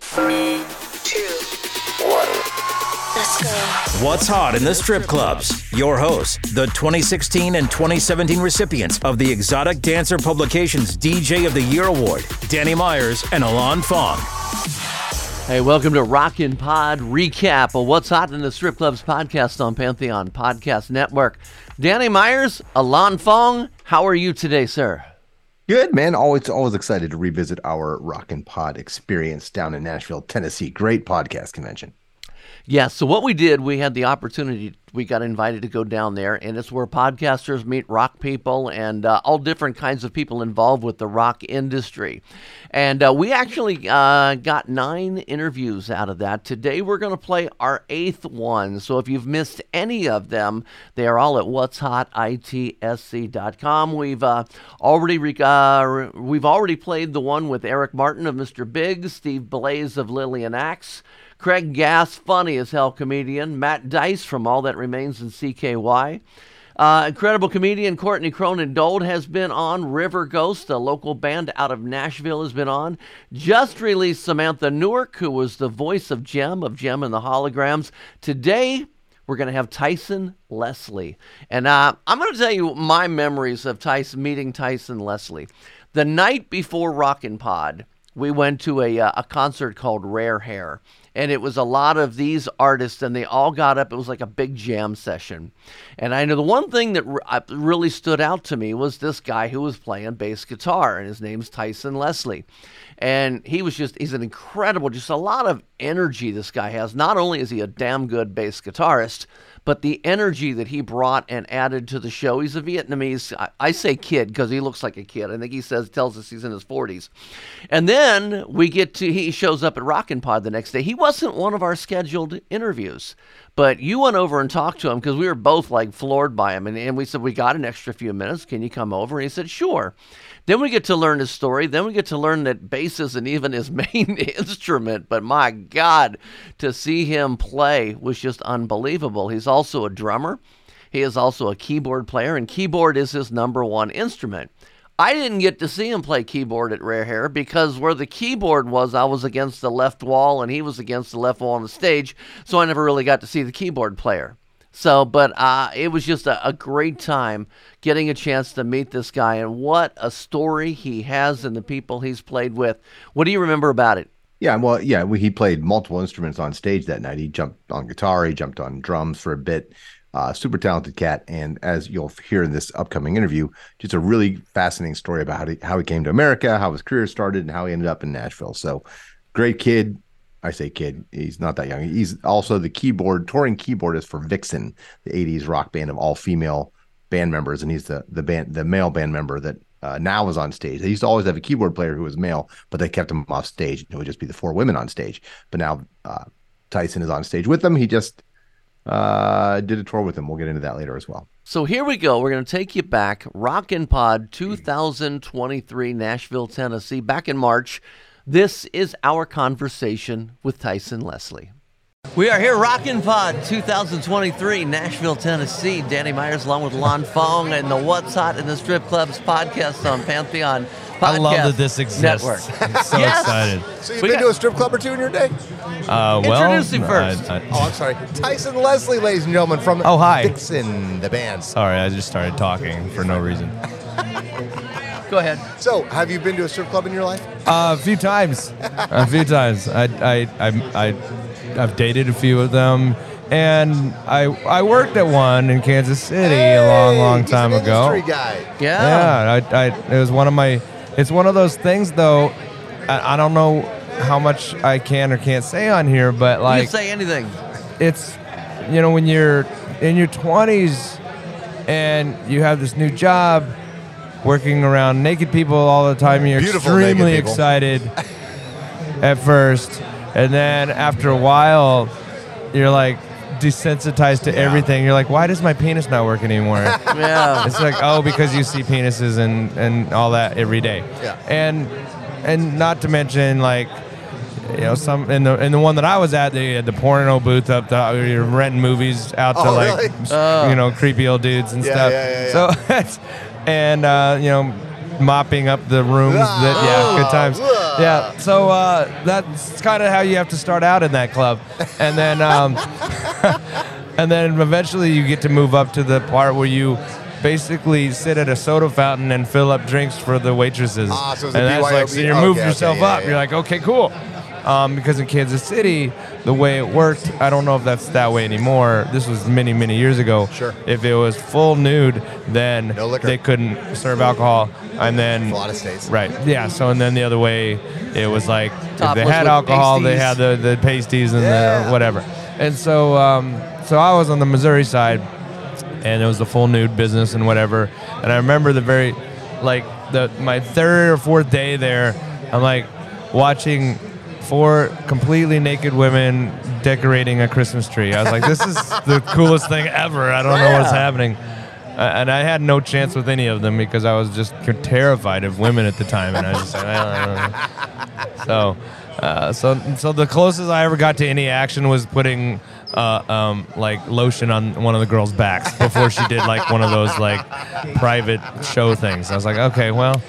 Three, two, one. Let's go. What's hot in the strip clubs? Your hosts, the 2016 and 2017 recipients of the Exotic Dancer Publications DJ of the Year Award, Danny Myers and Alon Fong. Hey, welcome to Rock N Pod recap of what's hot in the strip clubs podcast on Pantheon Podcast Network. Danny Myers, Alon Fong, how are you today, sir? Good man. Always, always excited to revisit our Rock N Pod experience down in Nashville, Tennessee. Great podcast convention. Yeah, so what we did, we had the opportunity, we got invited to go down there, and it's where podcasters meet rock people and uh, all different kinds of people involved with the rock industry. And uh, we actually uh, got nine interviews out of that. Today we're going to play our eighth one. So if you've missed any of them, they are all at what'shotitsc.com. We've uh, already re- uh, we've already played the one with Eric Martin of Mr. Big, Steve Blaze of Lillian Axe. Craig Gass, funny as hell comedian. Matt Deis from All That Remains in CKY. Uh, incredible comedian Courtney Cronin Dold has been on. River Ghost, a local band out of Nashville, has been on. Just released Samantha Newark, who was the voice of Jem, of Jem and the Holograms. Today, we're going to have Tyson Leslie. And uh, I'm going to tell you my memories of Tyson meeting Tyson Leslie. The night before Rock N Pod, we went to a, uh, a concert called Rare Hair and it was a lot of these artists, and they all got up. It was like a big jam session. And I know the one thing that uh, really stood out to me was this guy who was playing bass guitar, and his name's Tyson Leslie. And he was just, he's an incredible, just a lot of energy this guy has. Not only is he a damn good bass guitarist, but the energy that he brought and added to the show. He's a Vietnamese, I, I say kid because he looks like a kid. I think he says tells us he's in his 40s. And then we get to he shows up at Rock N Pod the next day. He wasn't one of our scheduled interviews, but you went over and talked to him because we were both like floored by him. And, and we said, We got an extra few minutes. Can you come over? And he said, Sure. Then we get to learn his story. Then we get to learn that bass isn't even his main instrument. But my God, to see him play was just unbelievable. He's also a drummer. He is also a keyboard player, and keyboard is his number one instrument. I didn't get to see him play keyboard at Rare Hair because where the keyboard was, I was against the left wall and he was against the left wall on the stage, so I never really got to see the keyboard player. So, but uh, it was just a, a, great time getting a chance to meet this guy and what a story he has and the people he's played with. What do you remember about it? Yeah, well, yeah, he played multiple instruments on stage that night. He jumped on guitar, he jumped on drums for a bit. Uh, super talented cat, and as you'll hear in this upcoming interview, just a really fascinating story about how he, how he came to America, how his career started, and how he ended up in Nashville. So, great kid, I say kid, he's not that young. He's also the keyboard touring keyboardist for Vixen, the '80s rock band of all female band members, and he's the the band the male band member that uh, now is on stage. They used to always have a keyboard player who was male, but they kept him off stage. It would just be the four women on stage. But now uh, Tyson is on stage with them. He just uh, did a tour with him. We'll get into that later as well. So here we go. We're going to take you back. Rock N Pod 2023, Nashville, Tennessee, back in March. This is our conversation with Tyson Leslie. We are here, Rock N Pod 2023, Nashville, Tennessee. Danny Myers, along with Lon Fong, and the What's Hot in the Strip Clubs podcast on Pantheon. Podcast I love that this exists. Network. I'm so Yes. excited. So you've We been got- to a strip club or two in your day? Uh, well, Introduce him first. I- I- Oh, I'm sorry. Tyson Leslie, ladies and gentlemen, from Oh, hi. Vixen, the band. sorry, I just started talking for no reason. Go ahead. So, have you been to a strip club in your life? Uh, a few times, a few times. I, I, I, I, I've dated a few of them, and I, I worked at one in Kansas City a long, Hey, long he's time an ago. Industry guy. Yeah. Yeah, I, I, it was one of my. It's one of those things, though. I, I don't know how much I can or can't say on here, but you like can say anything. it's you know when you're in your 20s and you have this new job working around naked people all the time you're Beautiful extremely excited at first and then after a while, you're like desensitized to everything. You're like, why does my penis not work anymore? Yeah. It's like, oh, because you see penises and, and all that every day. Yeah. And and not to mention like you know some in the in the one that I was at, they had the porno booth up. The, you're renting movies out to Oh, like really? s- you know creepy old dudes and Yeah, stuff. yeah, yeah, yeah. So and uh, you know mopping up the rooms. that yeah, good times. Ah. Yeah. So uh, that's kind of how you have to start out in that club, and then. Um, and then eventually you get to move up to the part where you basically sit at a soda fountain and fill up drinks for the waitresses. Ah, so it's and that's like so you Okay, move okay, yourself yeah, up. yeah. You're like, okay, cool. Um, because in Kansas City, the way it worked, I don't know if that's that way anymore. This was many, many years ago. Sure. If it was full nude, then No they couldn't serve alcohol. And then A lot of states. Right. Yeah. So and then the other way, it was like if they had with alcohol, they had the the pasties and Yeah. the whatever. And so um, so I was on the Missouri side, and it was the full nude business and whatever. And I remember the very like the my third or fourth day there, I'm like watching four completely naked women decorating a Christmas tree. I was like, this is the coolest thing ever. I don't know what's happening. Uh, and I had no chance with any of them because I was just terrified of women at the time, and I was just like, I don't know. so, uh, so, so the closest I ever got to any action was putting uh, um, like lotion on one of the girls' backs before she did like one of those like private show things. I was like, okay, well,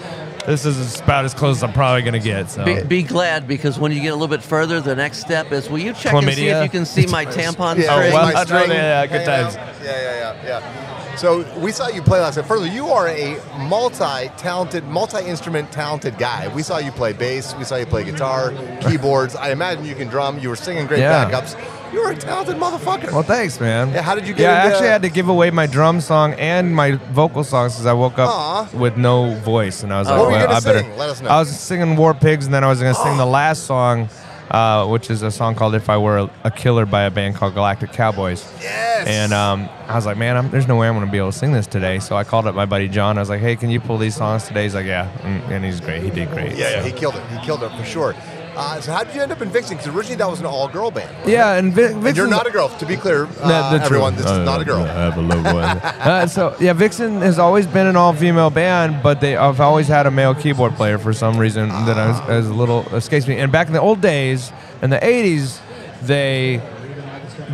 this is about as close as I'm probably gonna get. So. Be, be glad because when you get a little bit further, the next step is will you check and see if you can see my tampon Yeah, string? well, my I know, string yeah, yeah, good times. out. Yeah, yeah, yeah, yeah. So we saw you play last night. Further, you are a multi-talented, multi-instrument talented guy. We saw you play bass. We saw you play guitar, keyboards. I imagine you can drum. You were singing great Yeah. backups. You were a talented motherfucker. Well, thanks, man. Yeah, how did you get Yeah, I actually had to give away my drum song and my vocal songs because I woke up Aw. with no voice, and I was What like, were you well, gonna I better. Let us know. I was singing War Pigs, and then I was gonna sing the last song, uh, which is a song called "If I Were a, Killer" by a band called Galactic Cowboys. yes. And um, I was like, man, I'm, there's no way I'm going to be able to sing this today. So I called up my buddy John. I was like, hey, can you pull these songs today? He's like, yeah. And, and he's great. He did great. yeah, yeah, he killed it. He killed it for sure. Uh, so how did you end up in Vixen? Because originally that was an all-girl band. Yeah, and, Vic, And you're not a girl. To be clear, uh, everyone, this is Uh, not a girl. I have a little one. uh, so yeah, Vixen has always been an all-female band, but they have always had a male keyboard player for some reason that I was, as a little escapes me. And back in the old days, in the '80s, they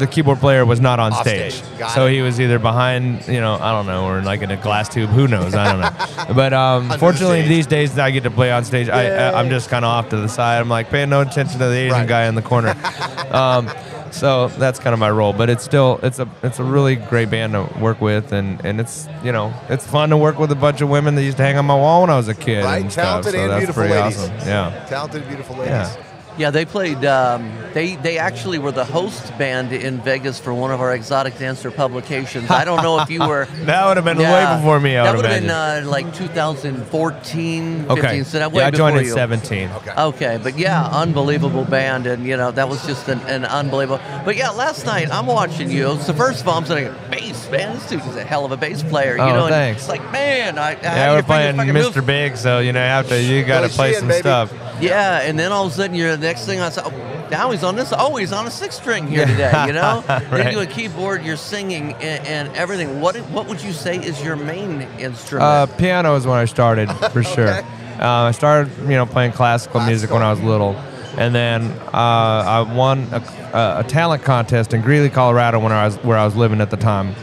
the keyboard player was not on Off stage, stage. So it. he was either behind, you know, I don't know, or like in a glass tube. Who knows? I don't know. But um, fortunately, stage. these days I get to play on stage. I, I I'm just kind of off to the side. I'm like paying no attention to the Asian Right. guy in the corner. um, so that's kind of my role, but it's still it's a it's a really great band to work with, and, and it's you know it's fun to work with a bunch of women that used to hang on my wall when I was a kid. Right? and stuff, Talented so and that's beautiful pretty ladies. Awesome. Yeah. Talented, beautiful ladies. Yeah. Yeah, they played. Um, they they actually were the host band in Vegas for one of our exotic dancer publications. I don't know if you were. That would have been Yeah, way before me. I that would would have imagine. been uh, like 2014, 15. okay. So that way yeah, I joined before in you. 17. Okay, Okay, but yeah, unbelievable band, and you know that was just an, an unbelievable. But yeah, last night I'm watching you. So first of all, I'm saying, bass man, this dude is a hell of a bass player. You Oh, know, and it's like man, I, Yeah, we're playing Mr. Big, so you know after you got to play some baby. stuff. Yeah, and then all of a sudden, you're the next thing I saw. Oh, now he's on this. Oh, he's on a six string here today. You know, then you do a keyboard, you're singing and, and everything. What what would you say is your main instrument? Uh, piano is when I started for sure. Uh, I started, you know, playing classical music when I was little, and then uh, I won a, a, a talent contest in Greeley, Colorado, when I was where I was living at the time.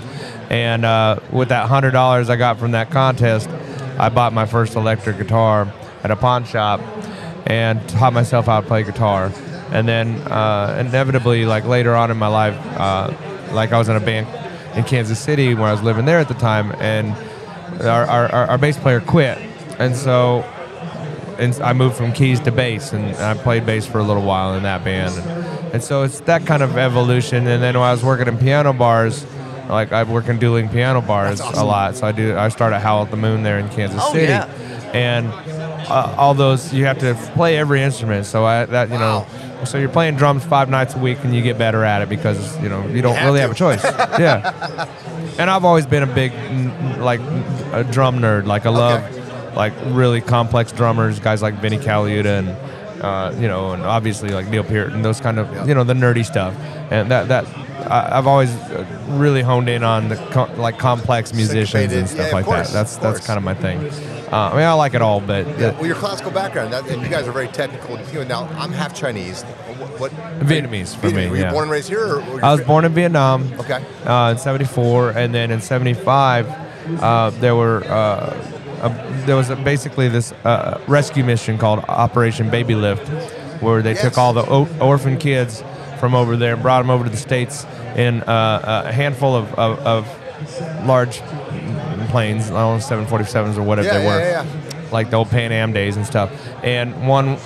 And uh, with that hundred dollars I got from that contest, I bought my first electric guitar at a pawn shop, and taught myself how to play guitar. And then uh, inevitably, like later on in my life, uh, like I was in a band in Kansas City when I was living there at the time, and our, our, our, bass player quit, and so and I moved from keys to bass, and I played bass for a little while in that band, and, and so it's that kind of evolution. And then when I was working in piano bars, like I work in dueling piano bars a lot, so I do. I started at Howl at the Moon there in Kansas Oh, City, yeah. and uh, all those you have to play every instrument. So I that you know. So you're playing drums five nights a week, and you get better at it because you know you don't have really to. have a choice. yeah, and I've always been a big like a drum nerd. Like I love like really complex drummers, guys like Vinnie Colaiuta and uh, you know, and obviously like Neil Peart and those kind of you know the nerdy stuff, and that that I, have always uh, really honed in on the co- like complex musicians and stuff yeah, like course, that. That's that's kind of my thing. Uh, I mean, I like it all, but Yeah, well, your classical background, that, and you guys are very technical. Now I'm half Chinese. What? what Vietnamese for me, Were you yeah. born and raised here? Or, or I was born in Vietnam. Okay. Uh, in '74, and then in '75, uh, there were uh, a, there was a, basically this uh, rescue mission called Operation Baby Lift, where they Yes. took all the o- orphan kids from over there and brought them over to the states in uh, a handful of, of, of large planes, I don't know, 747s or whatever Yeah, they were yeah, yeah. like the old Pan Am days and stuff. And one,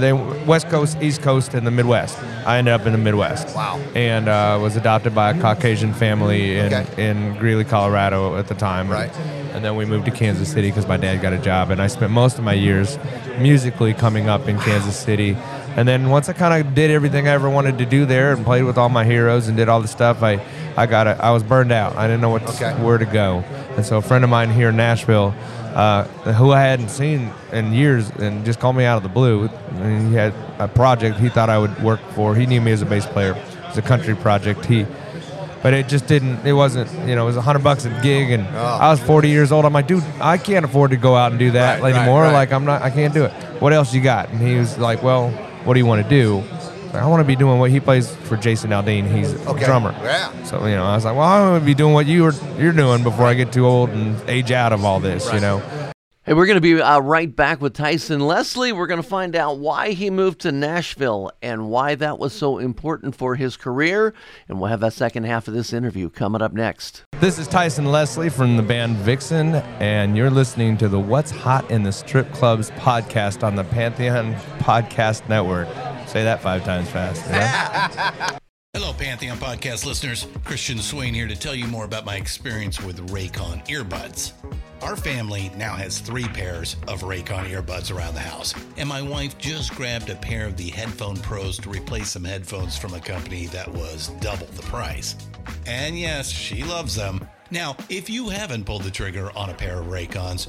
they West Coast, East Coast, and the Midwest. I ended up in the Midwest. Wow. And uh, was adopted by a Caucasian family in, Okay. in Greeley, Colorado at the time. Right. And then we moved to Kansas City because my dad got a job, and I spent most of my years musically coming up in Kansas City. And then once I kind of did everything I ever wanted to do there and played with all my heroes and did all the stuff, I, I got it. I was burned out. I didn't know what Okay. where to go. And so a friend of mine here in Nashville, uh, who I hadn't seen in years, and just called me out of the blue. And he had a project he thought I would work for. He knew me as a bass player. It was a country project. He, but it just didn't. It wasn't. You know, it was a hundred bucks a gig, and I was 40 years old. I'm like, dude, I can't afford to go out and do that Oh. Right, right, anymore. right. Like, I'm not. I can't do it. What else you got? And he was like, well, what do you want to do? Like, I want to be doing what he plays for Jason Aldean. He's Okay. a drummer. Yeah. So you know, I was like, well, I'm gonna be doing what you were you're doing before I get too old and age out of all this. You know. Hey, we're going to be uh, right back with Tyson Leslie. We're going to find out why he moved to Nashville and why that was so important for his career. And we'll have that second half of this interview coming up next. This is Tyson Leslie from the band Vixen, and you're listening to the What's Hot in the Strip Clubs podcast on the Pantheon Podcast Network. Say that five times fast. yeah? Hello, Pantheon podcast listeners. Christian Swain here to tell you more about my experience with Raycon earbuds. Our family now has three pairs of Raycon earbuds around the house, and my wife just grabbed a pair of the Headphone Pros to replace some headphones from a company that was double the price. And yes, she loves them. Now, if you haven't pulled the trigger on a pair of Raycons,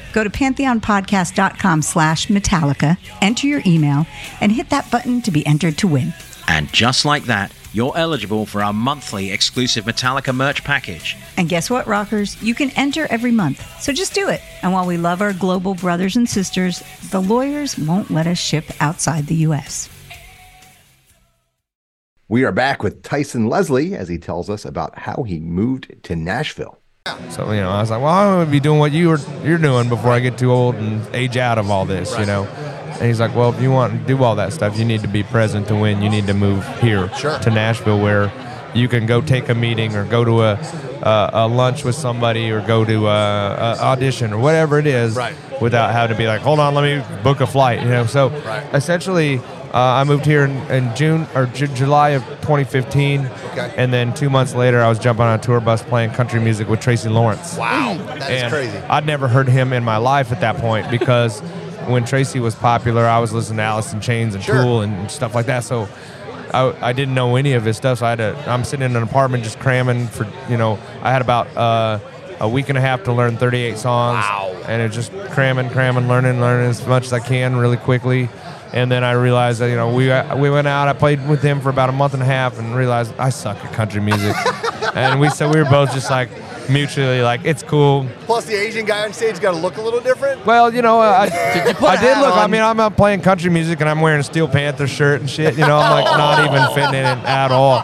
Go to pantheonpodcast.com slash Metallica, enter your email, and hit that button to be entered to win. And just like that, you're eligible for our monthly exclusive Metallica merch package. And guess what, rockers? You can enter every month. So just do it. And while we love our global brothers and sisters, the lawyers won't let us ship outside the U.S. We are back with Tyson Leslie as he tells us about how he moved to Nashville. So you know, I was like, well, I'm gonna be doing what you were you're doing before I get too old and age out of all this. You know. And he's like, well, if you want to do all that stuff, you need to be present to win. You need to move here Sure. to Nashville, where you can go take a meeting or go to a a, a lunch with somebody or go to a, a audition or whatever it is, Right. without having to be like, hold on, let me book a flight. You know. So Right. essentially, Uh, I moved here in, in June or Ju- July of 2015, Okay. and then two months later, I was jumping on a tour bus playing country music with Tracy Lawrence. Wow, that is And crazy. I'd never heard him in my life at that point because when Tracy was popular, I was listening to Alice in Chains and Sure. Tool and stuff like that. So I, I didn't know any of his stuff. So I had to. I'm sitting in an apartment just cramming for you know. I had about uh, a week and a half to learn 38 songs. Wow. And it's just cramming, cramming, learning, learning as much as I can really quickly. And then I realized that you know we we went out. I played with him for about a month and a half, and realized I suck at country music. and we so we were both just like mutually like it's cool. Plus, the Asian guy on stage got to look a little different. Well, you know, I, Did you put I a did hat look. I mean, I'm not playing country music and I'm wearing a Steel Panther shirt and shit. You know, I'm like not even fitting in it at all.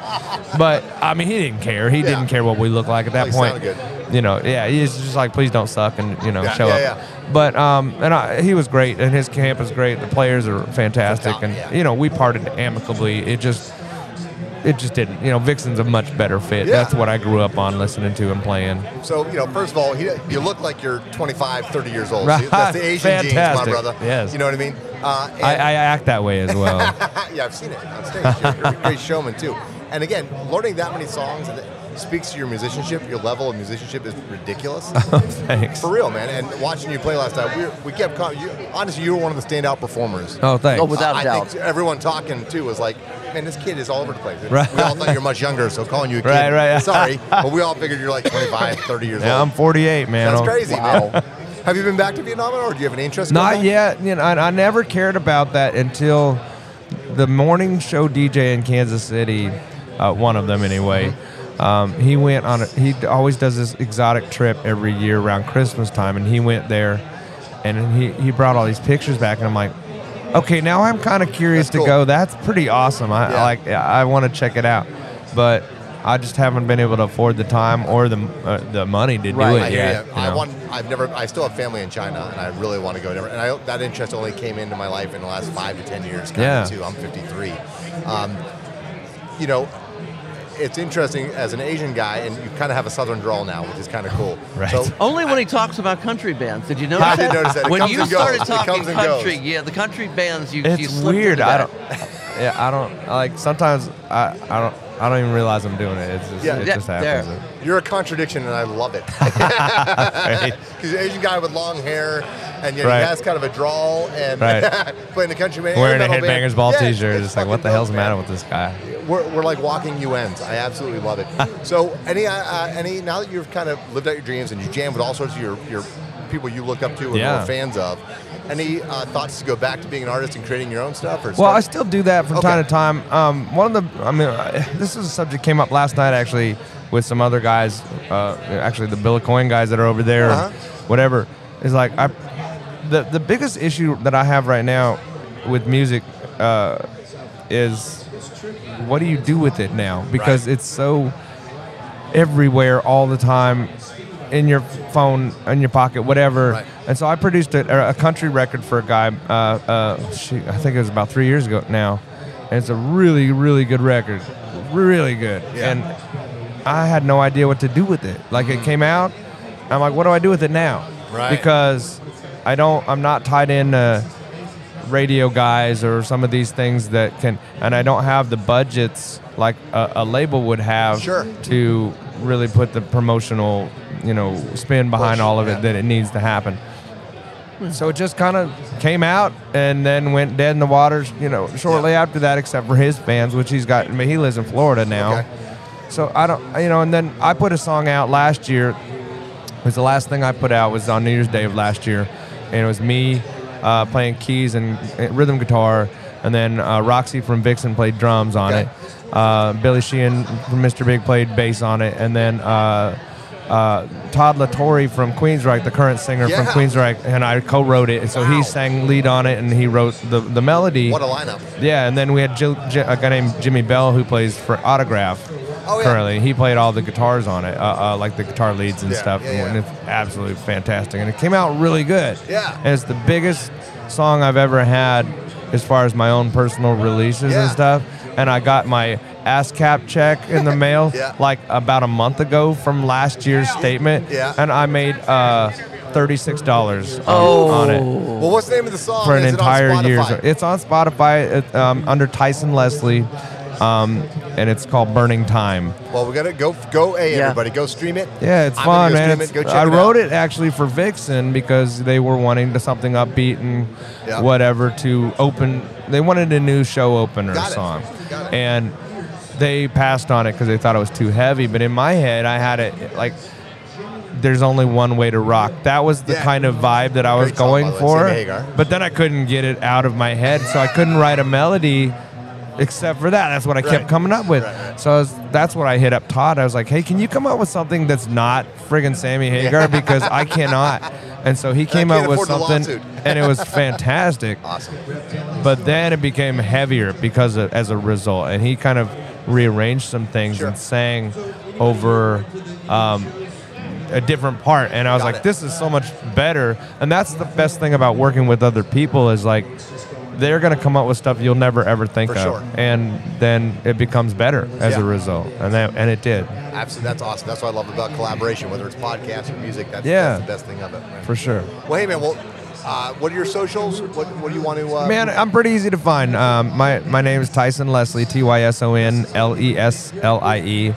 But I mean, he didn't care. He Yeah. didn't care what we looked like at that Well, he point. You know, yeah, he's just like, please don't suck and you know, Yeah, show yeah, up. yeah. But um, and I, he was great, and his camp is great. The players are fantastic, and you know, we parted amicably. It just. It just didn't, you know. Vixen's a much better fit. That's what I grew up on listening to and playing. So, you know, first of all, he, you look like you're 25, 30 years old. Right. That's the Asian genes, my brother. Yes. You know what I mean? Uh, I, I act that way as well. yeah, I've seen it on stage. You're a great showman too. And again, learning that many songs and speaks to your musicianship. Your level of musicianship is ridiculous. Thanks. For real, man. And watching you play last time, we, we kept calling you. Honestly, you were one of the standout performers. Oh, thanks. Oh, without a I doubt. think everyone talking too was like, man, this kid is all over the place. Right. We all thought you were much younger, so calling you a kid. Right, right. Sorry, but we all figured you're like 25, 30 years Yeah, old. I'm 48, man. That's I'm- crazy, man. Have you been back to Vietnam, or do you have any interest? Not back? yet. You know, I, I never cared about that until the morning show DJ in Kansas City, uh, one of them anyway. Um, he went on. A, he always does this exotic trip every year around Christmas time, and he went there, and he he brought all these pictures back, and I'm like, okay, now I'm kind of curious That's to cool. go. That's pretty awesome. I, Yeah. I like. I want to check it out, but. I just haven't been able to afford the time or the uh, the money to Right. do it I yet. you. you I want. I've never. I still have family in China, and I really want to go. Never. And I, that interest only came into my life in the last five to ten years. Kind Yeah. Of too. I'm 53. Um, you know, it's interesting as an Asian guy, and you kind of have a southern drawl now, which is kind of cool. Right. So Only when he talks about country bands. Did you notice I that? did notice that. It when you and goes. started talking comes goes. country, yeah, the country bands, you, you It's slipped weird. into I that. don't. Yeah, I don't like. Sometimes I, I don't. I don't even realize I'm doing it. It's just, Yeah. it Yeah, just there. happens. you're a contradiction, and I love it. Because you're Asian guy with long hair, and yet Right. he has kind of a drawl, and Right. playing the country band, Wearing a metal band. headbangers ball Yeah, T-shirt, it's like what the hell's the matter with this guy? We're, we're like walking UNs. I absolutely love it. so, any uh, uh, any now that you've kind of lived out your dreams and you jam with all sorts of your, your people you look up to and Yeah. are fans of, any uh, thoughts to go back to being an artist and creating your own stuff? Or Well, start- I still do that from Okay. time to time. Um, one of the, I mean, this is a subject came up last night actually with some other guys, uh, actually the Bill of Coin guys that are over there, Uh-huh. whatever. Is like I, the the biggest issue that I have right now with music uh, is what do you do with it now? Because it's so everywhere all the time in your phone, in your pocket, whatever. Right. And so I produced a, a country record for a guy. Uh, uh, shoot, I think it was about three years ago now, and it's a really, really good record, really good. Yeah. And I had no idea what to do with it. Like it came out, I'm like, what do I do with it now? Right. Because I don't. I'm not tied in. to radio guys or some of these things that can and I don't have the budgets like a, a label would have Sure. to really put the promotional you know spin behind Push, all of yeah. it that it needs to happen hmm. so it just kind of came out and then went dead in the waters you know shortly after that except for his fans which he's got I mean, he lives in Florida now Okay. so I don't you know and then I put a song out last year it was the last thing I put out was on New Year's Day of last year, and it was me uh, playing keys and rhythm guitar, and then uh, Roxy from Vixen played drums on Okay. it. Uh, Billy Sheehan from Mr. Big played bass on it, and then uh, uh, Todd La Torre from Queensryche, the current singer Yeah. from Queensryche, and I co-wrote it. And so Wow. he sang lead on it, and he wrote the the melody. what a lineup. Yeah, and then we had Jill, Ji- a guy named Jimmy Bell who plays for Autograph. Oh, yeah. Currently, he played all the guitars on it, uh, uh, like the guitar leads and Yeah, stuff, yeah, and it's absolutely fantastic. And it came out really good. Yeah. and it's the biggest song I've ever had as far as my own personal releases and stuff. And I got my ASCAP check in the mail Yeah. like about a month ago from last year's statement. Yeah. and I made uh, thirty six dollars Oh. on it Well, what's the name of the song? for an entire year. It's on Spotify um, under Tyson Leslie, um, and it's called Burning Time. Well, we gotta go go a Yeah. everybody go stream it. Yeah, it's I'm fun, go man. stream It's, it. Go check I it wrote out. it actually for Vixen because they were wanting to something upbeat and Yeah. whatever to open. They wanted a new show opener Got it. song, Got it. and they passed on it because they thought it was too heavy. But in my head, I had it like. There's only one way to rock. That was the Yeah. kind of vibe that I was Great song, going by for. But then I couldn't get it out of my head, so I couldn't write a melody except for that. That's what I kept coming up with. Right, right. So I was, that's what I hit up Todd. I was like, hey, can you come up with something that's not friggin' Sammy Hagar because I cannot. And so he came up with something, and it was fantastic. Awesome. But then it became heavier because of, as a result, and he kind of rearranged some things Sure. and sang over um, a different part. And I was Got like, it. this is so much better. And that's the best thing about working with other people is like they're going to come up with stuff you'll never ever think For of, sure. and then it becomes better as Yeah. a result. And that and it did Absolutely, that's awesome. That's what I love about collaboration, whether it's podcast or music. That's, Yeah. that's the best thing of it. man. for sure. Well, hey man, well, uh, what are your socials? What What do you want to? Uh, Man, I'm pretty easy to find. Um, my my name is Tyson Leslie, T Y S O N L E S L I E.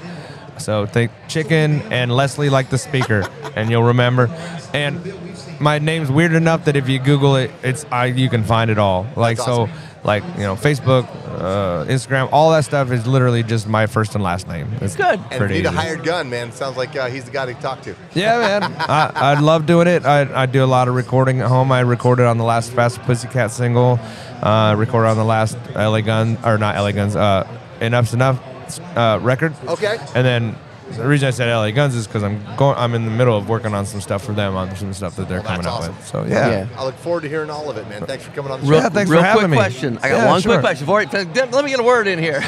So think chicken and Leslie like the speaker, and you'll remember. And my name's weird enough that if you Google it, it's I you can find it all. Like That's so, awesome. like you know, Facebook, uh, Instagram, all that stuff is literally just my first and last name. It's Good. and if pretty need a hired gun, man, sounds like uh, he's the guy to talk to. Yeah, man. I, I love doing it. I, I do a lot of recording at home. I recorded on the last Fast Pussycat single. Uh, recorded on the last LA Gun or not LA Guns. Uh, Enuff Z'Enuff uh, record. Okay. And then the reason I said LA Guns is because I'm going. I'm in the middle of working on some stuff for them on some stuff that they're Well, that's coming out awesome. with. So yeah. Yeah. I look forward to hearing all of it, man. Thanks for coming on the Real, show. Yeah, thanks real for having quick me. question. I got Yeah, one sure. quick question. Before, let me get a word in here.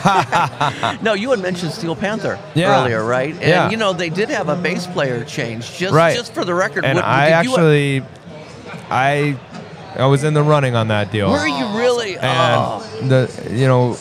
no, you had mentioned Steel Panther Yeah. earlier, right? And Yeah. you know they did have a bass player change. Just Right. just for the record, And what, I did you- actually, I, I was in the running on that deal. were you really? and oh. the you know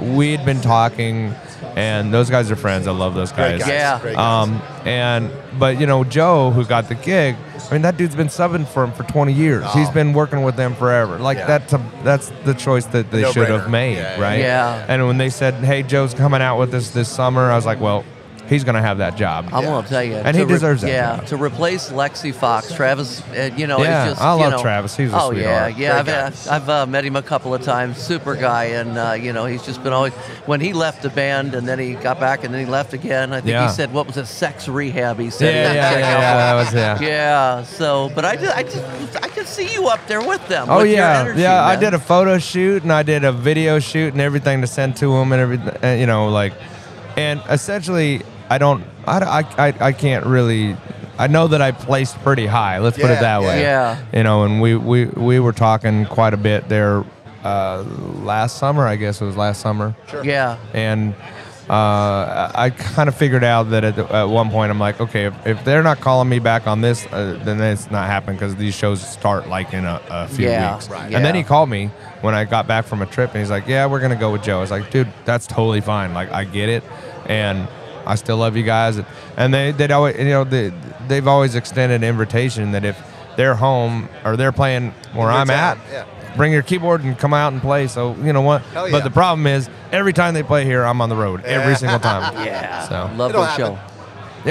we'd been talking and those guys are friends i love those Great guys guys. Yeah. Great guys. um and but you know joe who got the gig i mean that dude's been subbing for him for 20 years Oh. he's been working with them forever like Yeah. that's a, that's the choice that they No-brainer. should have made Yeah, yeah, right yeah. and when they said hey joe's coming out with us this summer i was like well he's gonna have that job I'm gonna tell you, And to he deserves that Yeah, job. to replace Lexxi Foxx, Travis. Uh, you know, Yeah, it's just, I you love know- Travis. He's a sweetheart. oh yeah, sweetheart. yeah. Great I've, uh, I've uh, met him a couple of times. Super guy, and uh, you know, he's just been always. When he left the band, and then he got back, and then he left again. I think Yeah. he said, "What was it? Sex rehab?" He said. yeah yeah yeah, yeah, that was yeah Yeah. So, but I just, I just, I could see you up there with them. Oh with your yeah, energy, yeah. I did a photo shoot and I did a video shoot and everything to send to him and everything. uh, You know, like, and essentially, I don't, I, I, I, I can't really. I know that I placed pretty high. Let's put it that way. Yeah. You know, and we we we were talking quite a bit there uh, last summer. I guess it was last summer Yeah. and uh, I kind of figured out that at, at one point I'm like, okay, if, if they're not calling me back on this, uh, then it's not happening because these shows start like in a, a few Yeah, weeks. right. And then he called me when I got back from a trip, and he's like, yeah, we're gonna go with Joe. I was like, dude, that's totally fine. Like I get it, and I still love you guys. And they they'd always, you know, they they've always extended an invitation that if they're home or they're playing where Your I'm town, at, yeah. bring your keyboard and come out and play. So you know what? Yeah. But the problem is, every time they play here, I'm on the road every single time. Yeah. So, Love It'll the happen. show.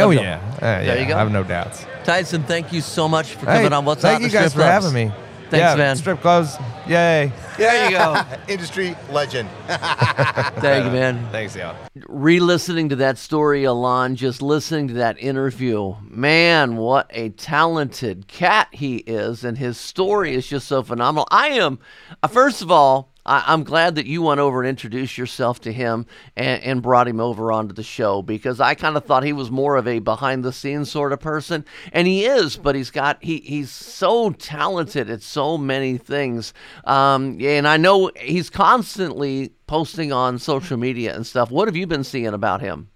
oh Love yeah, Uh, yeah. you go. I have no doubts. Tyson, thank you so much for Hey, coming on. What's thank Up Thank you the guys for Clubs. having me. Thanks, yeah, man. Strip clubs, yay! There you go. Industry legend. Thank you, man. Thanks, y'all. re-listening to that story, Alon, just listening to that interview, man, what a talented cat he is, and his story is just so phenomenal. I am, uh, first of all, I, I'm glad that you went over and introduced yourself to him and, and brought him over onto the show because I kind of thought he was more of a behind-the-scenes sort of person, and he is, but he's got he he's so talented at so many things, um, and I know he's constantly posting on social media and stuff. What have you been seeing about him?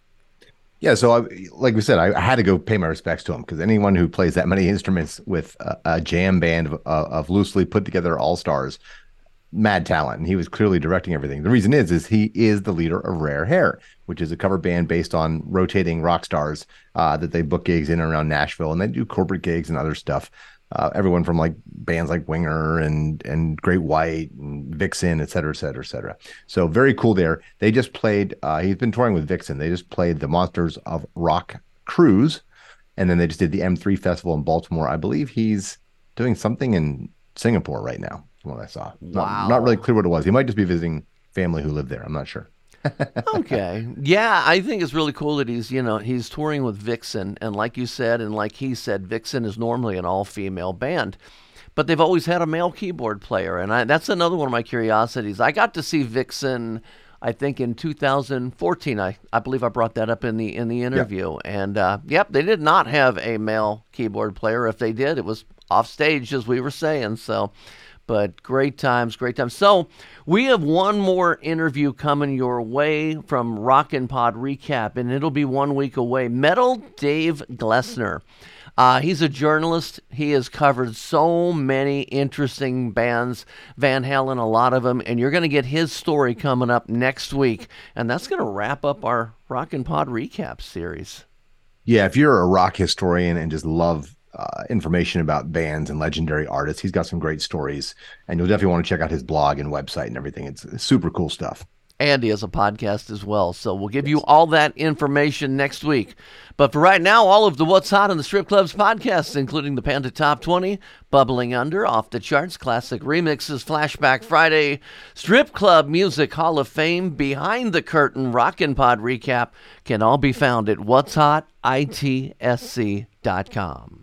Yeah, so I, like we said, I, I had to go pay my respects to him because anyone who plays that many instruments with a, a jam band of, uh, of loosely put together all stars, mad talent, and he was clearly directing everything. The reason is, is he is the leader of Rare Hair, which is a cover band based on rotating rock stars uh, that they book gigs in and around Nashville, and they do corporate gigs and other stuff. Uh, everyone from like bands like Winger and and Great White and Vixen, et cetera, et cetera, et cetera. So very cool there. They just played. Uh, he's been touring with Vixen. They just played the Monsters of Rock cruise, and then they just did the M3 festival in Baltimore. I believe he's doing something in Singapore right now from what I saw. Wow. Not, not really clear what it was. He might just be visiting family who live there. I'm not sure. okay. Yeah, I think it's really cool that he's, you know, he's touring with Vixen. And like you said, and like he said, Vixen is normally an all female band. But they've always had a male keyboard player. And I, that's another one of my curiosities. I got to see Vixen. I think in 2014, I, I believe I brought that up in the in the interview, yep. and uh, yep, they did not have a male keyboard player. If they did, it was off stage, as we were saying. So, but great times, great times. So we have one more interview coming your way from Rock N Pod Recap, and it'll be one week away. Metal Dave Glessner. Uh, he's a journalist. He has covered so many interesting bands, Van Halen, a lot of them, and you're going to get his story coming up next week, and that's going to wrap up our Rock N Pod recap series. Yeah, if you're a rock historian and just love uh, information about bands and legendary artists. He's got some great stories, and you'll definitely want to check out his blog and website and everything. It's, it's super cool stuff. And he has a podcast as well. So we'll give yes. you all that information next week. But for right now, all of the What's Hot in the Strip Clubs podcasts, including the Panda Top 20, Bubbling Under, Off the Charts, Classic Remixes, Flashback Friday, Strip Club Music Hall of Fame, Behind the Curtain, Rock N Pod Recap, can all be found at What's Hot, ITSC.com.